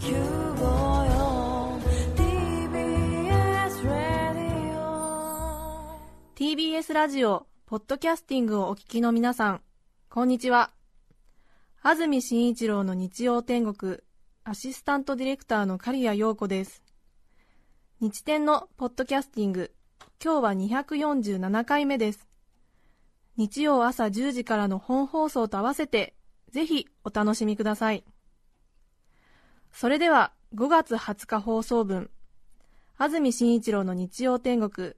TBS ラディオ TBS ラジオ、ポッドキャスティングをお聞きの皆さん、こんにちは。安住紳一郎の日曜天国、アシスタントディレクターの刈谷陽子です。日天のポッドキャスティング、今日は247回目です。日曜朝10時からの本放送と合わせて、ぜひお楽しみください。それでは、5月20日放送分、安住紳一郎の日曜天国、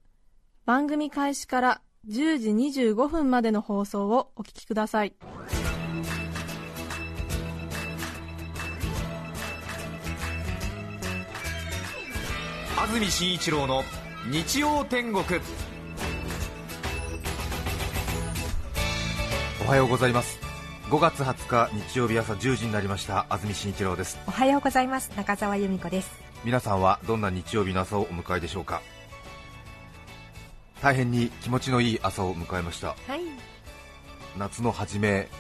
番組開始から10時25分までの放送をお聞きください。安住紳一郎の日曜天国。おはようございます5月20日日曜日朝10時になりました。安住紳一郎です。おはようございます。中澤由美子です。皆さんはどんな日曜日の朝をお迎えでしょうか？大変に気持ちのいい朝を迎えました。はい。夏の初め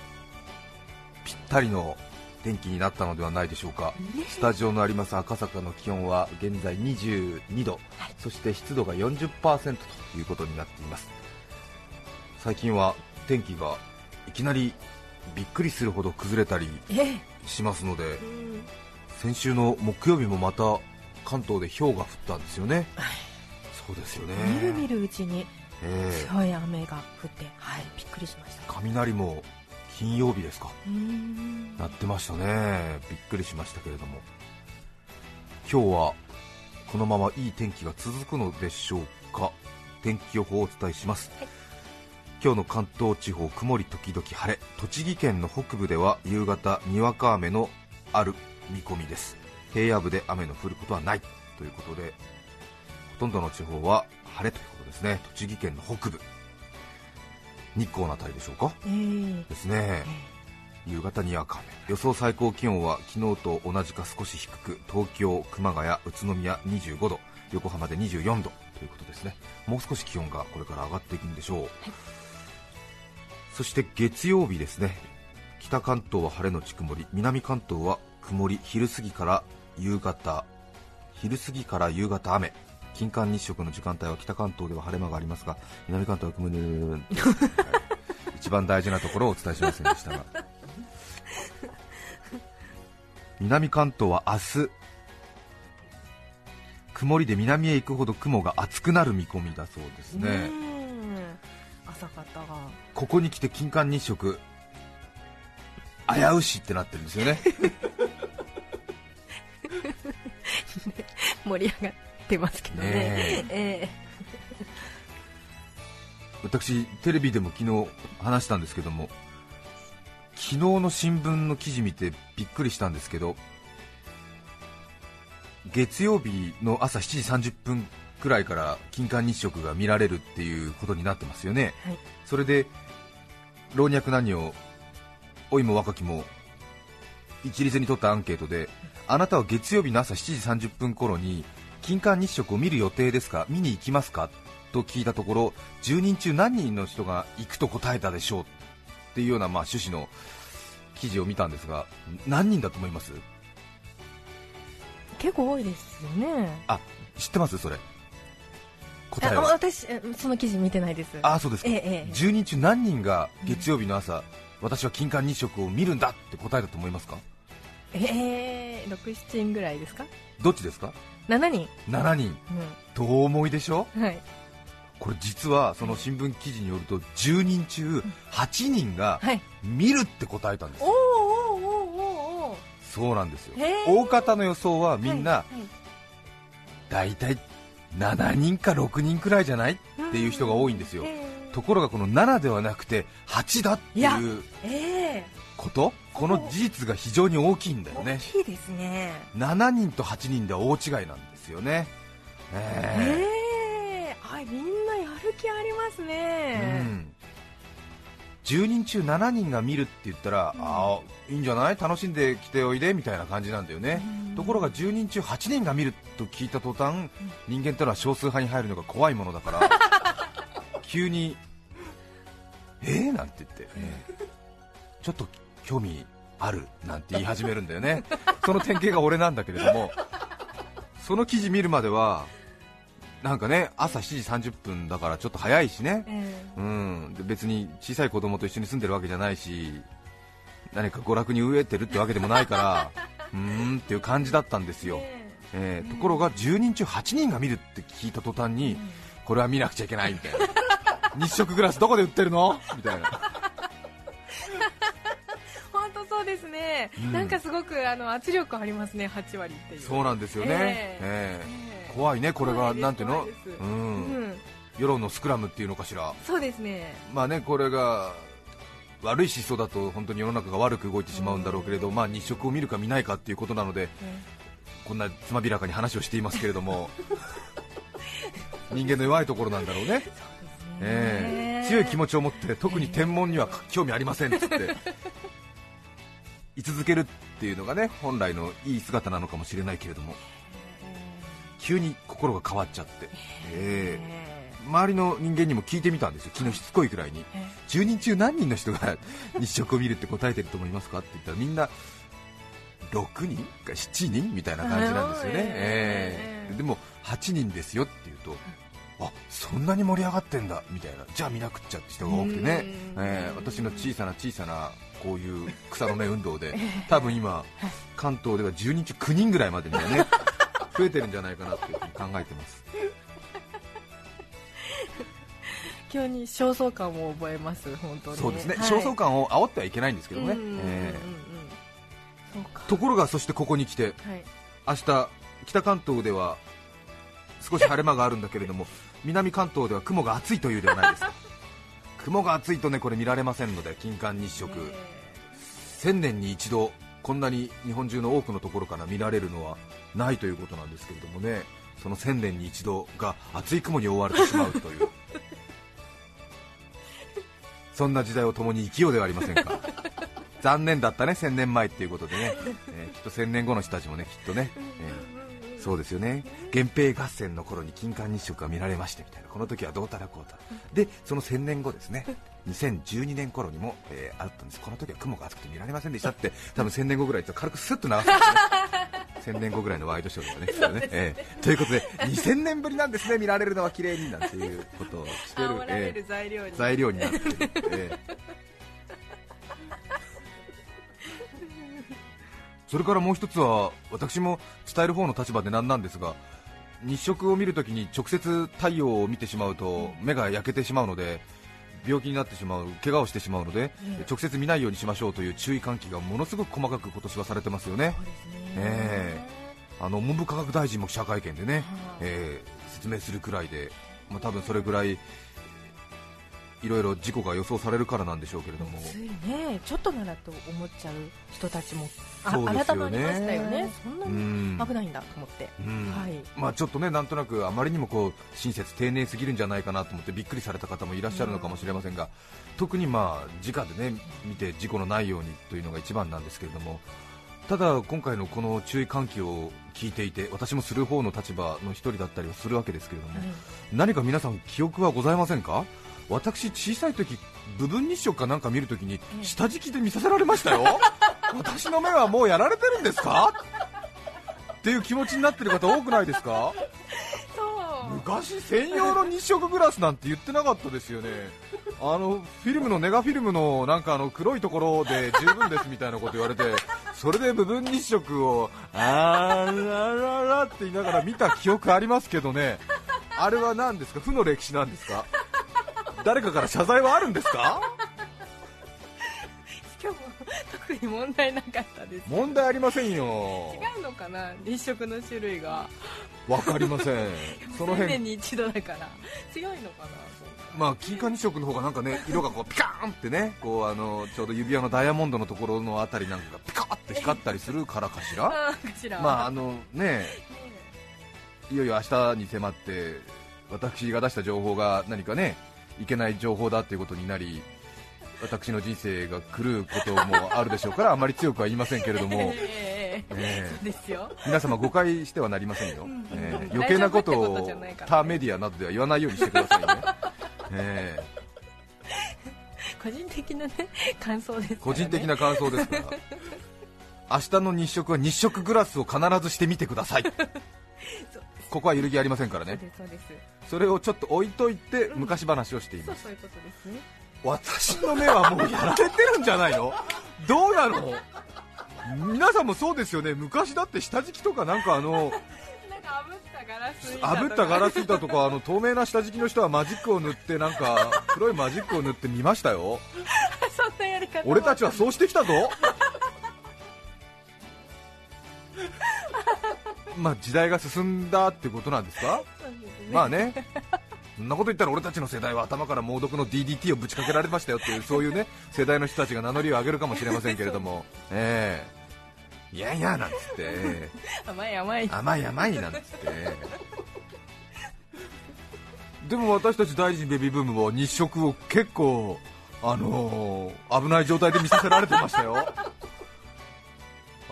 ぴったりの天気になったのではないでしょうか、スタジオのあります赤坂の気温は現在22度、そして湿度が40%ということになっています。最近は天気がいきなりびっくりするほど崩れたりえしますので先週の木曜日もまた関東で氷が降ったんですよね。そうですよね。みるみるうちにええ。強い雨が降ってはいびっくりしました。雷も金曜日ですか。なってましたね。びっくりしましたけれども。今日はこのままいい天気が続くのでしょうか。天気予報をお伝えします、はい今日の関東地方曇り時々晴れ。栃木県の北部では夕方にわか雨のある見込みです。平野部で雨の降ることはない。ということでほとんどの地方は晴れということですね。栃木県の北部。日光のあたりでしょうか？えーですね。夕方にわか雨。予想最高気温は昨日と同じか少し低く東京、熊谷、宇都宮25度横浜で24度ということですね。もう少し気温がこれから上がっていくんでしょう、そして月曜日ですね。北関東は晴れのち曇り。南関東は曇り。昼過ぎから夕方。昼過ぎから夕方雨。金環日食の時間帯は北関東では晴れ間がありますが南関東は曇り、はい一番大事なところをお伝えしませんでしたが。南関東は明日曇りで南へ行くほど雲が厚くなる見込みだそうですね、朝方が。ここに来て金環日食。危うしってなってるんですよね。盛り上がってますけどね。ねえ。私テレビでも昨日話したんですけども昨日の新聞の記事見てびっくりしたんですけど月曜日の朝7時30分くらいから金環日食が見られるっていうことになってますよね、はい。それで老若男女老いも若きも一律に取ったアンケートであなたは月曜日の朝7時30分頃に金環日食を見る予定ですか？見に行きますか？と聞いたところ10人中何人の人が行くと答えたでしょうっていうようなまあ趣旨の記事を見たんですが何人だと思います？ー結構多いですよね。あ知ってます？それ答えあは私えその記事見てないです。あそうですか、ええええ。10人中何人が月曜日の朝、私は金環日食を見るんだって答えたと思いますか？えー、67人ぐらいですか？どっちですか？7人。7人。とお思いでしょ？うんはい。これ実はその新聞記事によると10人中8人がはい。見るって答えたんですおーおーおーおーおそうなんですよ。大方の予想はみんなはい。大体7人か6人くらいじゃない？はいっていう人が多いんですよ。えーところがこの7ではなくて8だっていうえこと？この事実が非常に大きいんだーよね。大きいですね。7人と8人では大違いなんですよね。ええ。ー、あみんなやる気ありますえね、うん10人中7人が見るって言ったら、うん。ああいいんじゃない？楽しんできておいでみたいな感じなんだよね、うん。ところが10人中8人が見ると聞いた途端、人間というのは少数派に入るのが怖いものだから 急にえー、なんて言って、ちょっと興味あるなんて言い始めるんだよね。その典型が俺なんだけれどもその記事見るまではなんかね朝7時30分だからちょっと早いしね、えうん、で別に小さい子供と一緒に住んでるわけじゃないし何か娯楽に飢えてるってわけでもないから うーんっていう感じだったんですよ、え。ーところが10人中8人が見るって聞いた途端にこれは見なくちゃいけないみたいな。日食グラスどこで売ってるの？みたいな。本当そうですね、うん。なんかすごくあの圧力ありますね、8割っていう。そうなんですよね、ええ。ええ。ー怖いねこれがなんていうの？ううん。ん、世論のスクラムっていうのかしら。そうですね、まあねこれが悪い思想だと本当に世の中が悪く動いてしまうんだろうけれど、まあ日食を見るか見ないかっていうことなのでこんなつまびらかに話をしていますけれども 人間の弱いところなんだろうね、ええ。強い気持ちを持って特に天文には興味ありませんっつって 居続けるっていうのがね本来のいい姿なのかもしれないけれども急に心が変わっちゃって、ええ周りの人間にも聞いてみたんですよ。昨日しつこいくらいに。え10人中何人の人が日食を見るって答えてると思いますかって言ったらみんな6人か7人みたいな感じなんですよね、ええええ。でも8人ですよって言うとあそんなに盛り上がってんだ。みたいな。じゃあ見なくっちゃって人が多くてね、うんええ。私の小さな小さなこういう草の根運動で 多分今関東では10人中9人ぐらいまでにはね増えてるんじゃないかなっていうふうに考えてます。急に焦燥感を覚えます、本当に。そうですね、はい。焦燥感を煽ってはいけないんですけどね、えそうか。えところがそしてここに来てはい。明日北関東では少し晴れ間があるんだけれども 南関東では雲が厚いというではないですか。雲が厚いとねこれ見られませんので金環日食、1000年に一度こんなに日本中の多くのところから見られるのはないということなんですけれどもね。その1000年に一度が厚い雲に覆われてしまうという。そんな時代を共に生きようではありませんか。残念だったね1000年前っていうことでね、えーきっと1000年後の人たちもねきっとね、えーそうですよね。源平合戦の頃に金環日食が見られましてみたいな。この時はどうたらこうたら。でその1000年後ですね2012年頃にも、えーあったんです。この時は雲が厚くて見られませんでしたって多分1000年後ぐらいと軽くスッと流すんですね。1000年後ぐらいのワイドショーではね。ね、えーということで2000年ぶりなんですね。見られるのは綺麗になんていうことをしてる。煽られえる材料に。ー材料になってえーそれからもう一つは私も伝える方の立場でなんなんですが日食を見るときに直接太陽を見てしまうと目が焼けてしまうので病気になってしまう怪我をしてしまうので、ええ。直接見ないようにしましょうという注意喚起がものすごく細かく今年はされてますよね。ね。え。あの文部科学大臣も記者会見でね、はい。えー説明するくらいで、まあ、多分それぐらいいろいろ事故が予想されるからなんでしょうけれども。ついね、ちょっとならと思っちゃう人たちも、あそうですよね。改まりましたよね。そんなうにん。危ないんだと思って。うん。はい。まあ、ちょっとねなんとなくあまりにもこう親切、丁寧すぎるんじゃないかなと思ってびっくりされた方もいらっしゃるのかもしれませんが、特にまあ直でね見て事故のないようにというのが一番なんですけれども、ただ今回のこの注意喚起を聞いていて、私もする方の立場の一人だったりはするわけですけれども、何か皆さん記憶はございませんか？私小さい時部分日食かなんか見るときにえ下敷きで見させられましたよ。私の目はもうやられてるんですか？っていう気持ちになってる方多くないですか？昔専用の日食グラスなんて言ってなかったですよね。あのフィルムのネガフィルムのなんかあの黒いところで十分ですみたいなこと言われてそれで部分日食をあーらららって言いながら見た記憶ありますけどね。あれは何ですか？負の歴史なんですか？誰かから謝罪はあるんですか？今日も特に問題なかったです。問題ありませんよ。違うのかな？日食の種類が。わかりません。その1000辺年に一度だから。強いのかな？まあ、金環日食の方がなんかね色がこうピカーンってねこうあのちょうど指輪のダイヤモンドのところのあたりなんかがピカーって光ったりするからかしら？まああのねいよいよ明日に迫って私が出した情報が何かねいけない情報だっていうことになり私の人生が狂うこともあるでしょうからあまり強くは言いませんけれども、ええ。皆様誤解してはなりませんよ、ん。え。ーうん。余計なことを他メディアなどでは言わないようにしてくださいね、え。個人的なね感想ですね、個人的な感想ですから。明日の日食は日食グラスを必ずしてみてください ここは揺るぎありませんからね。それをちょっと置いといて昔話をしています。そうそういうことですね。私の目はもうやられてるんじゃないの？どうなの？皆さんもそうですよね。昔だって下敷きとかなんかあの なんか炙ったガラス炙ったガラス板とかあの透明な下敷きの人はマジックを塗ってなんか黒いマジックを塗って見ましたよ。俺たちはそうしてきたぞまあ時代が進んだってことなんですか？すね。まあね。そんなこと言ったら俺たちの世代は頭から猛毒の DDT をぶちかけられましたよっていうそういうね世代の人たちが名乗りを上げるかもしれませんけれども。ええ。いやいやなんつって。え甘い甘い。え甘い甘いなんつって。でも私たち第二ベビーブームは日食を結構あのー危ない状態で見させられてましたよ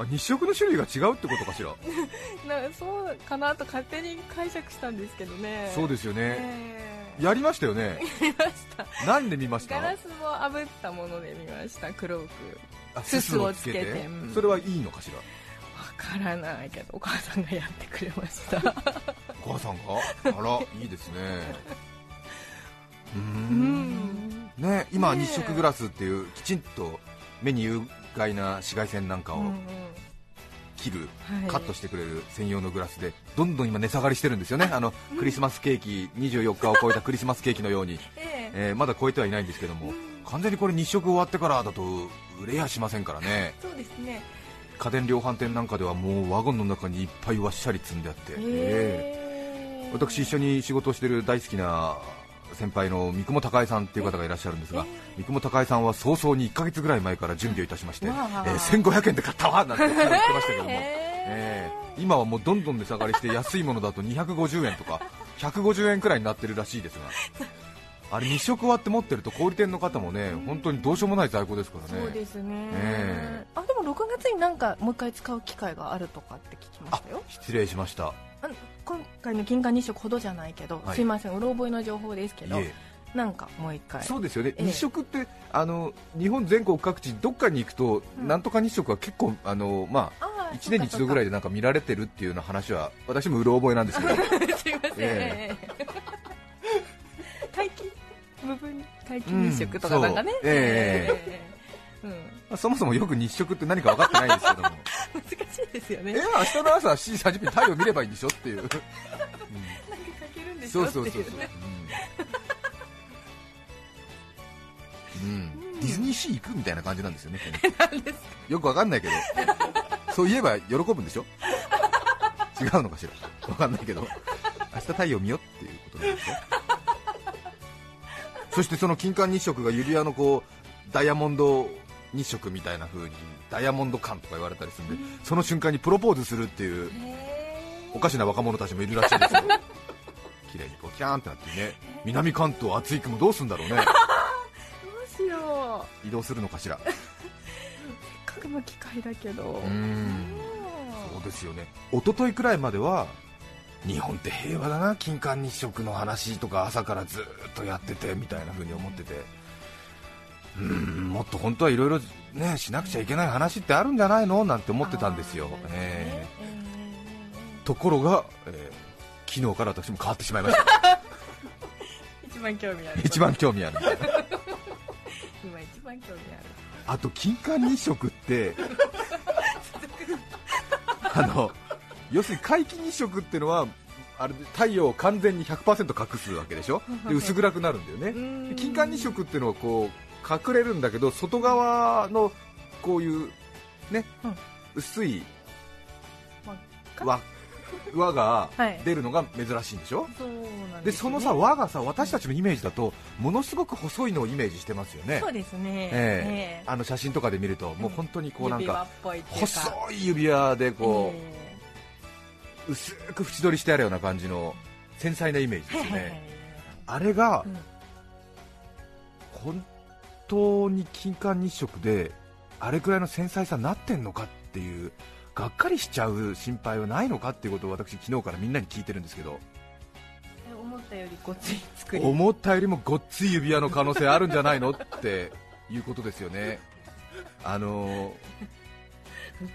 あ日食の種類が違うってことかしら？なそうかなと勝手に解釈したんですけどね。そうですよね。えやりましたよね？え見ました。何で見ました？ガラスを炙ったもので見ました黒く。あすすをつけて。うん。それはいいのかしら？わからないけどお母さんがやってくれました。お母さんが？あらいいですね。うーん。ね今日食グラスっていうきちんと目に有害な紫外線なんかをうんうん切る、はい。カットしてくれる専用のグラスでどんどん今値下がりしてるんですよね。あのクリスマスケーキ24日を超えたクリスマスケーキのように、えまだ超えてはいないんですけども完全にこれ日食終わってからだと売れやしませんからね。そうですね。家電量販店なんかではもうワゴンの中にいっぱいわっしゃり積んであって、私一緒に仕事をしている大好きな先輩の三雲孝恵さんという方がいらっしゃるんですが三雲孝恵さんは早々に1ヶ月ぐらい前から準備をいたしまして、えー1500円で買ったわなんて言ってましたけども、へえ。ー今はもうどんどん値下がりして安いものだと250円とか150円くらいになってるらしいですがあれ日食終わって持ってると小売店の方もね本当にどうしようもない在庫ですからね。そうですね、えあでも6月になんかもう一回使う機会があるとかって聞きまあしたよ。失礼しました今回の金環日食ほどじゃないけど、はい。すいませんうろ覚えの情報ですけどなんかもう一回。そうですよね、ええ。日食ってあの日本全国各地どっかに行くと、うん。なんとか日食は結構あのまああー1年に一度ぐらいでなんか見られてるっていうような話は私もうろ覚えなんですけど。すいません、え皆既 部分皆既日食とかなんかね、うん。えうん。まあそもそもよく日食って何か分かってないんですけども。難しいですよね。え明日の朝7時30分に太陽見ればいいんでしょっていう、うん。なんかかけるんでしそょうそうそうそうっていね、うん。うん。ディズニーシー行くみたいな感じなんですよね よくわかんないけど。そう言えば喜ぶんでしょ？違うのかしら？わかんないけど。明日太陽見よっていうことなんですよ。そしてその金環日食が指輪のこうダイヤモンド日食みたいな風にダイヤモンド感とか言われたりするんでその瞬間にプロポーズするっていうおかしな若者たちもいるらしいですよ。綺麗にこうキャーンってなってね南関東厚い雲どうすんだろうね。どうしよう。移動するのかしら。せっかくの機会だけど。そうですよね。一昨日くらいまでは日本って平和だな金環日食の話とか朝からずっとやっててみたいな風に思っててうーんもっと本当はいろいろねしなくちゃいけない話ってあるんじゃないの？なんて思ってたんですよ、ええ。ーところが、えー昨日から私も変わってしまいました。ー 一番興味ある。一番興味ある 今一番興味ある。あと金環日食って あの要するに皆既日食っていうのはあれで太陽を完全に100%隠すわけでしょ？で薄暗くなるんだよね。で金環日食っていうのはこう隠れるんだけど外側のこういうね、うん。薄いか？輪輪がはい。出るのが珍しいんでしょ、そうなんでね。そのさ輪がさ私たちのイメージだとものすごく細いのをイメージしてますよね。そうですね。ええ。あの写真とかで見るともう本当にこうなんか細い指輪でこえう薄く縁取りしてあるような感じの繊細なイメージですよえはいはいはい。ねあれがうん。本当に金環日食であれくらいの繊細さになってんのかっていうがっかりしちゃう心配はないのかっていうことを私昨日からみんなに聞いてるんですけど。え思ったよりごっつい作り。思ったよりもごっつい指輪の可能性あるんじゃないのっていうことですよね。あのー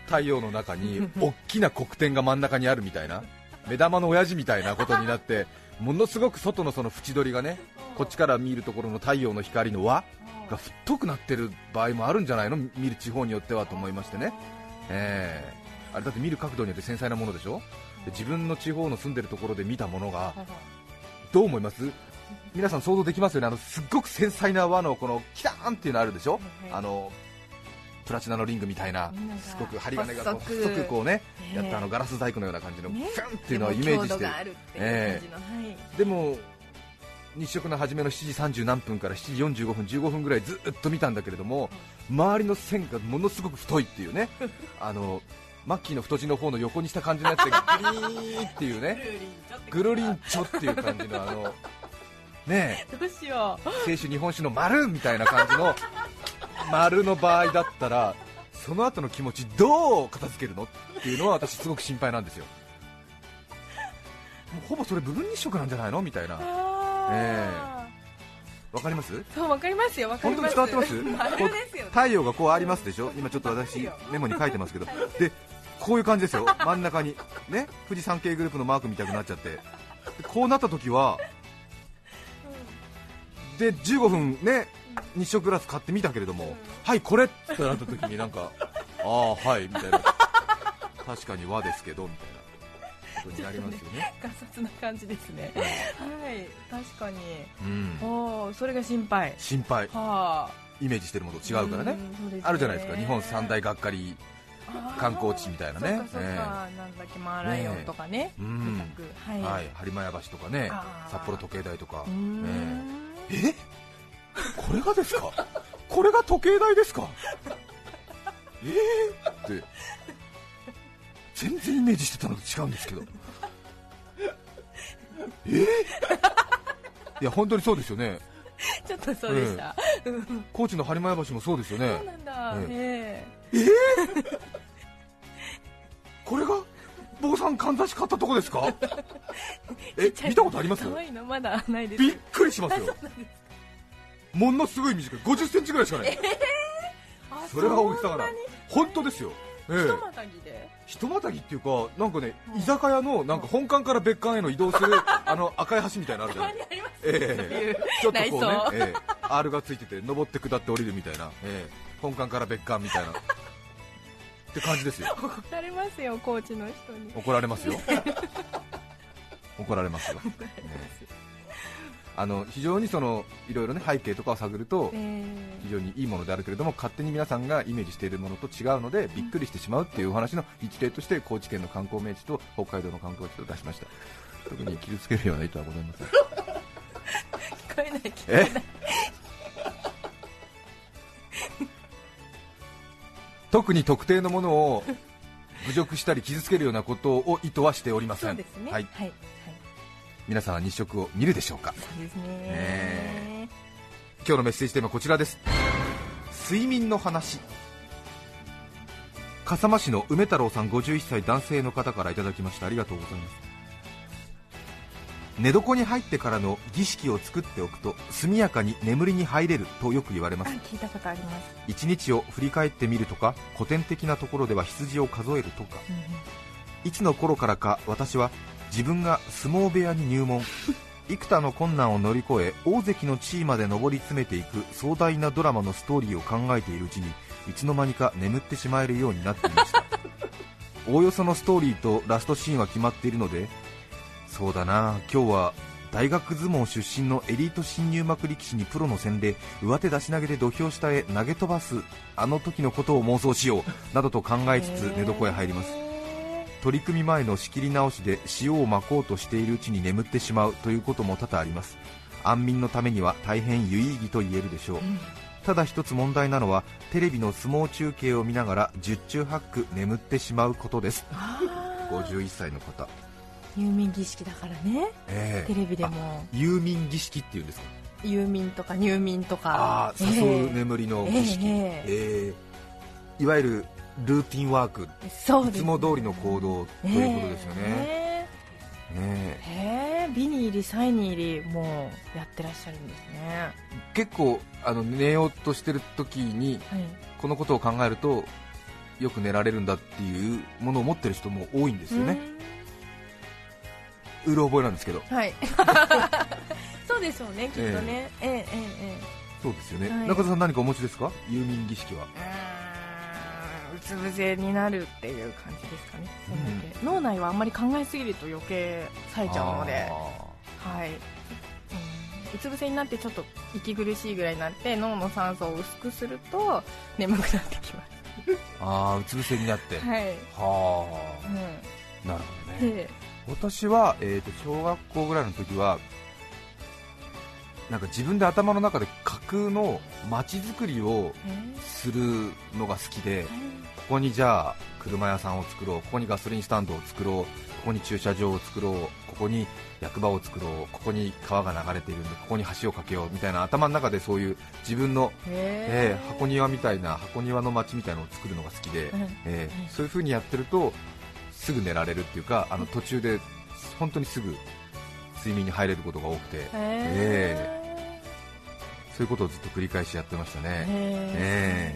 太陽の中に大きな黒点が真ん中にあるみたいな目玉の親父みたいなことになってものすごく外のその縁取りがねこっちから見るところの太陽の光の輪が太くなってる場合もあるんじゃないの？見る地方によってはと思いましてね、えーあれだって見る角度によって繊細なものでしょ？で自分の地方の住んでるところで見たものがどう思います？皆さん想像できますよね？あのすっごく繊細な輪のこのキラーンっていうのあるでしょ？あのプラチナのリングみたいなすごく針金がこう細く。こうねええやったあのガラス細工のような感じのフね。ィンっていうのをイメージして。でも日食の初めの7時30何分から7時45分15分ぐらいずっと見たんだけれども周りの線がものすごく太いっていうね。あのマッキーの太字の方の横にした感じのやつでグリーンっていうね。ぐるりんちょっていう感じのあのねえ。どうしよう。清酒日本酒の丸みたいな感じの丸の場合だったらその後の気持ちどう片付けるのっていうのは私すごく心配なんですよ。もうほぼそれ部分日食なんじゃないのみたいな あわかります？ーそうわかりますよわかり本当ますに伝わってます？丸ですよね。太陽がこうありますでしょ？今ちょっと私メモに書いてますけど。でこういう感じですよ。真ん中に。ね？富士山系グループのマークみたくなっちゃって。でこうなった時はで15分ね？日食グラス買ってみたけれども、はいこれ！ってなった時になんかああはいみたいな。確かに和ですけどみたいなことになりますよね。ガサツな感じですね。はい。確かに。うん。おーそれが心配。心配。はあ。イメージしてるものと違うからね。ね。あるじゃないですか。日本三大がっかり観光地みたいなね。そうかなんだっけマーライオンとかね。うん。はい、はい、播磨屋橋とかね。札幌時計台とか。えこれがですか？これが時計台ですか？えー、って全然イメージしてたのと違うんですけど。え？ー、いや本当にそうですよね。ちょっとそうでした、うん。高知の播磨屋橋もそうですよそうねなんだ、ええ。これが？坊さんかんざし買ったとこですか？え見たことあります？まだないです。びっくりしますよ。ものすごい短い。50センチぐらいしかない。あそれが大きさがなそんに？本当ですよ。ええ。一またぎで？ひとまたぎっていうかなんかねうん居酒屋のなんか本館から別館への移動する あの赤い橋みたいなのあるじゃない？たまにあります。ええ。ちょっとこうねええ、R がついてて登って下って降りるみたいな、ええ、本館から別館みたいな。って感じですよ。怒られますよコーチの人に。怒られますよ。怒られますよ、ええあの非常にそのいろいろね背景とかを探るとえ非常にいいものであるけれども勝手に皆さんがイメージしているものと違うのでびっくりしてしまうっていうお話の一例として高知県の観光名地と北海道の観光地と出しました。特に傷つけるような意図はございません。ー、聞こえない聞こええない。特に特定のものを侮辱したり傷つけるようなことを意図はしておりません。そうですね。はい、はい、はい、皆さんは日食を見るでしょうか？そうですね。ね今日のメッセージテーマはこちらです。睡眠の話。笠間市の梅太郎さん51歳男性の方からいただきました。ありがとうございます。寝床に入ってからの儀式を作っておくと速やかに眠りに入れるとよく言われまあす聞いたことあります、一日を振り返ってみるとか古典的なところでは羊を数えるとか。いつの頃からか私は自分が相撲部屋に入門。幾多の困難を乗り越え大関の地位まで上り詰めていく壮大なドラマのストーリーを考えているうちにいつの間にか眠ってしまえるようになっていました。おおよそのストーリーとラストシーンは決まっているのでそうだな今日は大学相撲出身のエリート新入幕力士にプロの戦で上手出し投げで土俵下へ投げ飛ばすあの時のことを妄想しようなどと考えつつ寝床へ入ります取り組み前の仕切り直しで塩をまこうとしているうちに眠ってしまうということも多々あります。安眠のためには大変有意義と言えるでしょう。ただ一つ問題なのはテレビの相撲中継を見ながら十中八九眠ってしまうことです。あ51歳の方。ー入眠儀式だからね。ええ。テレビでも。遊民儀式っていうんですか？遊民とか入眠とあか。あ誘う眠りの儀式、ええ。ええ。いわゆるルーティンワーク。そうですいつも通りの行動ということですよね、ええ。へえ美に入りサイに入りもうやってらっしゃるんですね。結構あの寝ようとしてる時にはい。このことを考えるとよく寝られるんだっていうものを持ってる人も多いんですよね、うる覚えなんですけど。はい。そうでしょうねきっとね。ええ。えええそうですよね、はい。中田さん何かお持ちですか？遊民儀式は。えうつ伏せになるっていう感じですかね。そん脳内はあんまり考えすぎると余計冴えちゃうので。はい、うつ伏せになってちょっと息苦しいぐらいになって脳の酸素を薄くすると眠くなってきまあーあーうつ伏せになって。すはい、はうん。あなるほどね。で私は、えー、と小学校ぐらいの時はなんか自分で頭の中で架空の街づくりをするのが好きでここにじゃあ車屋さんを作ろうここにガソリンスタンドを作ろうここに駐車場を作ろうここに役場を作ろうここに川が流れているんでここに橋を架けようみたいな頭の中でそういう自分の、え。ー箱庭みたいな箱庭の街みたいなのを作るのが好きで、うん。えーうんそういう風にやってるとすぐ寝られるっていうかあの途中で本当にすぐ睡眠に入れることが多くてえそういうことをずっと繰り返しやってましたね、へえ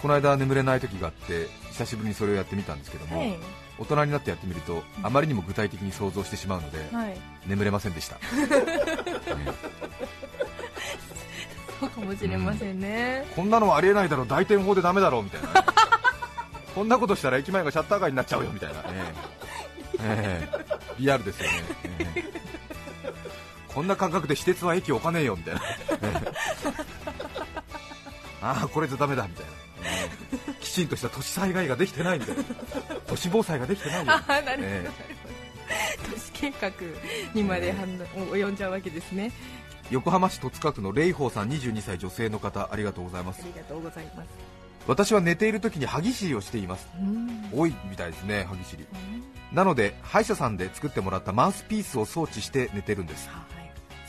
この間眠れない時があって久しぶりにそれをやってみたんですけども、はい。大人になってやってみるとあまりにも具体的に想像してしまうので、はい。眠れませんでした、そうかもしれませんね、こんなのはありえないだろ大天法でダメだろみたいな。ね こんなことしたら駅前がシャッター街になっちゃうよみたいな。ね、ええ。リアルですよね、ええこんな感覚で私鉄は駅置かねえよみたいな、え えああこれじゃダメだみたいな、ええきちんとした都市災害ができてないみたいな。都市防災ができてないよえ都市計画にまで及んじゃうわけですね。横浜市戸塚区の霊宝さん22歳女性の方ありがとうございます。ありがとうございます。私は寝ている時に歯ぎしりをしています。うん。多いみたいですね歯ぎしり。なので歯医者さんで作ってもらったマウスピースを装置して寝てるんです。はい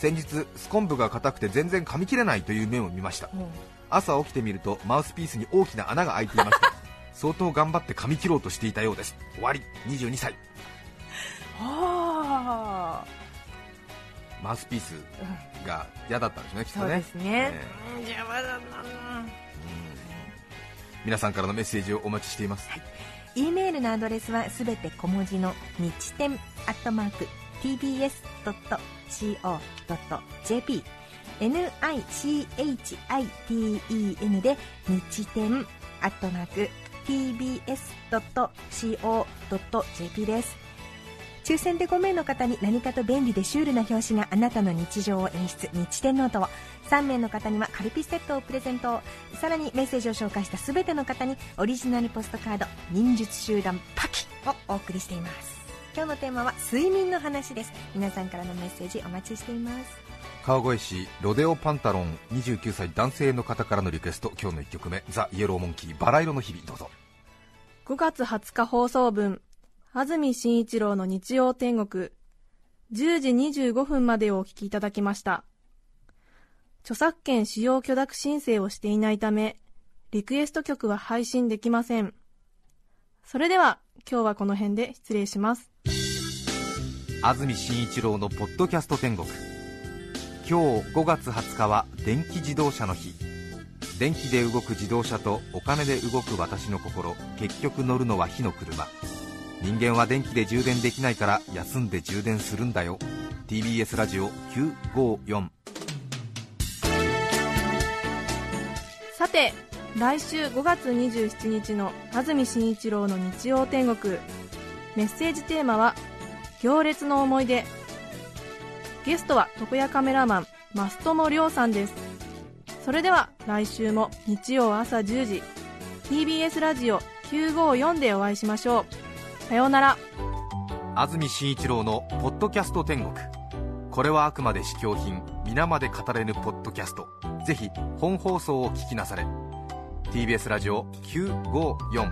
先日スコンブが硬くて全然噛み切れないという面を見ました。もう朝起きてみるとマウスピースに大きな穴が開いていました。相当頑張って噛み切ろうとしていたようです。終わり。22歳あ。マウスピースが嫌だったんですねきっあそうとねですね。えうん邪魔だな。皆さんからのメッセージをお待ちしています。E メールのアドレスはすべて小文字の日天アットマーク tbs.co.jp nichiten で日天アットマーク tbs.co.jp です。抽選で5名の方に何かと便利でシュールな表紙があなたの日常を演出日天ノートを。3名の方にはカルピスセットをプレゼント。さらにメッセージを紹介した全ての方にオリジナルポストカード忍術集団パキをお送りしています。今日のテーマは睡眠の話です。皆さんからのメッセージお待ちしています。川越市ロデオパンタロン29歳男性の方からのリクエスト。今日の1曲目ザ・イエローモンキーバラ色の日々どうぞ。5月20日放送分安住紳一郎の日曜天国10時25分までをお聞きいただきました。著作権使用許諾申請をしていないためリクエスト曲は配信できません。それでは今日はこの辺で失礼します安住紳一郎のポッドキャスト天国。今日5月20日は電気自動車の日。電気で動く自動車とお金で動く私の心。結局乗るのは火の車。人間は電気で充電できないから休んで充電するんだよ。TBS ラジオ954さて来週5月27日の安住紳一郎の日曜天国。メッセージテーマは「行列の思い出」ゲストは床屋カメラマン増友亮さんです。それでは来週も日曜朝10時 TBS ラジオ954でお会いしましょう。さようなら。安住紳一郎の「ポッドキャスト天国」これはあくまで試供品皆まで語れぬポッドキャスト。ぜひ本放送を聞きなされ。TBS ラジオ954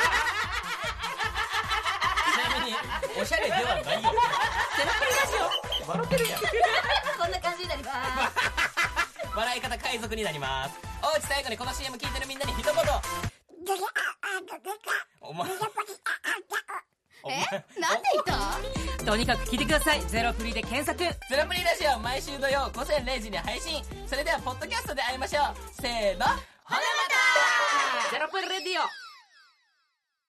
おしゃれではないよゼロプリラジオ笑ってるやんこんな感じになります笑い方海賊になりますおうち最後にこの CM 聞いてるみんなに一言お前お前なんて言ったとにかく聞いてくださいゼロフリーで検索ゼロプリーラジオ毎週土曜午前0時に配信それではポッドキャストで会いましょうせーのほなまたゼロプリレディオ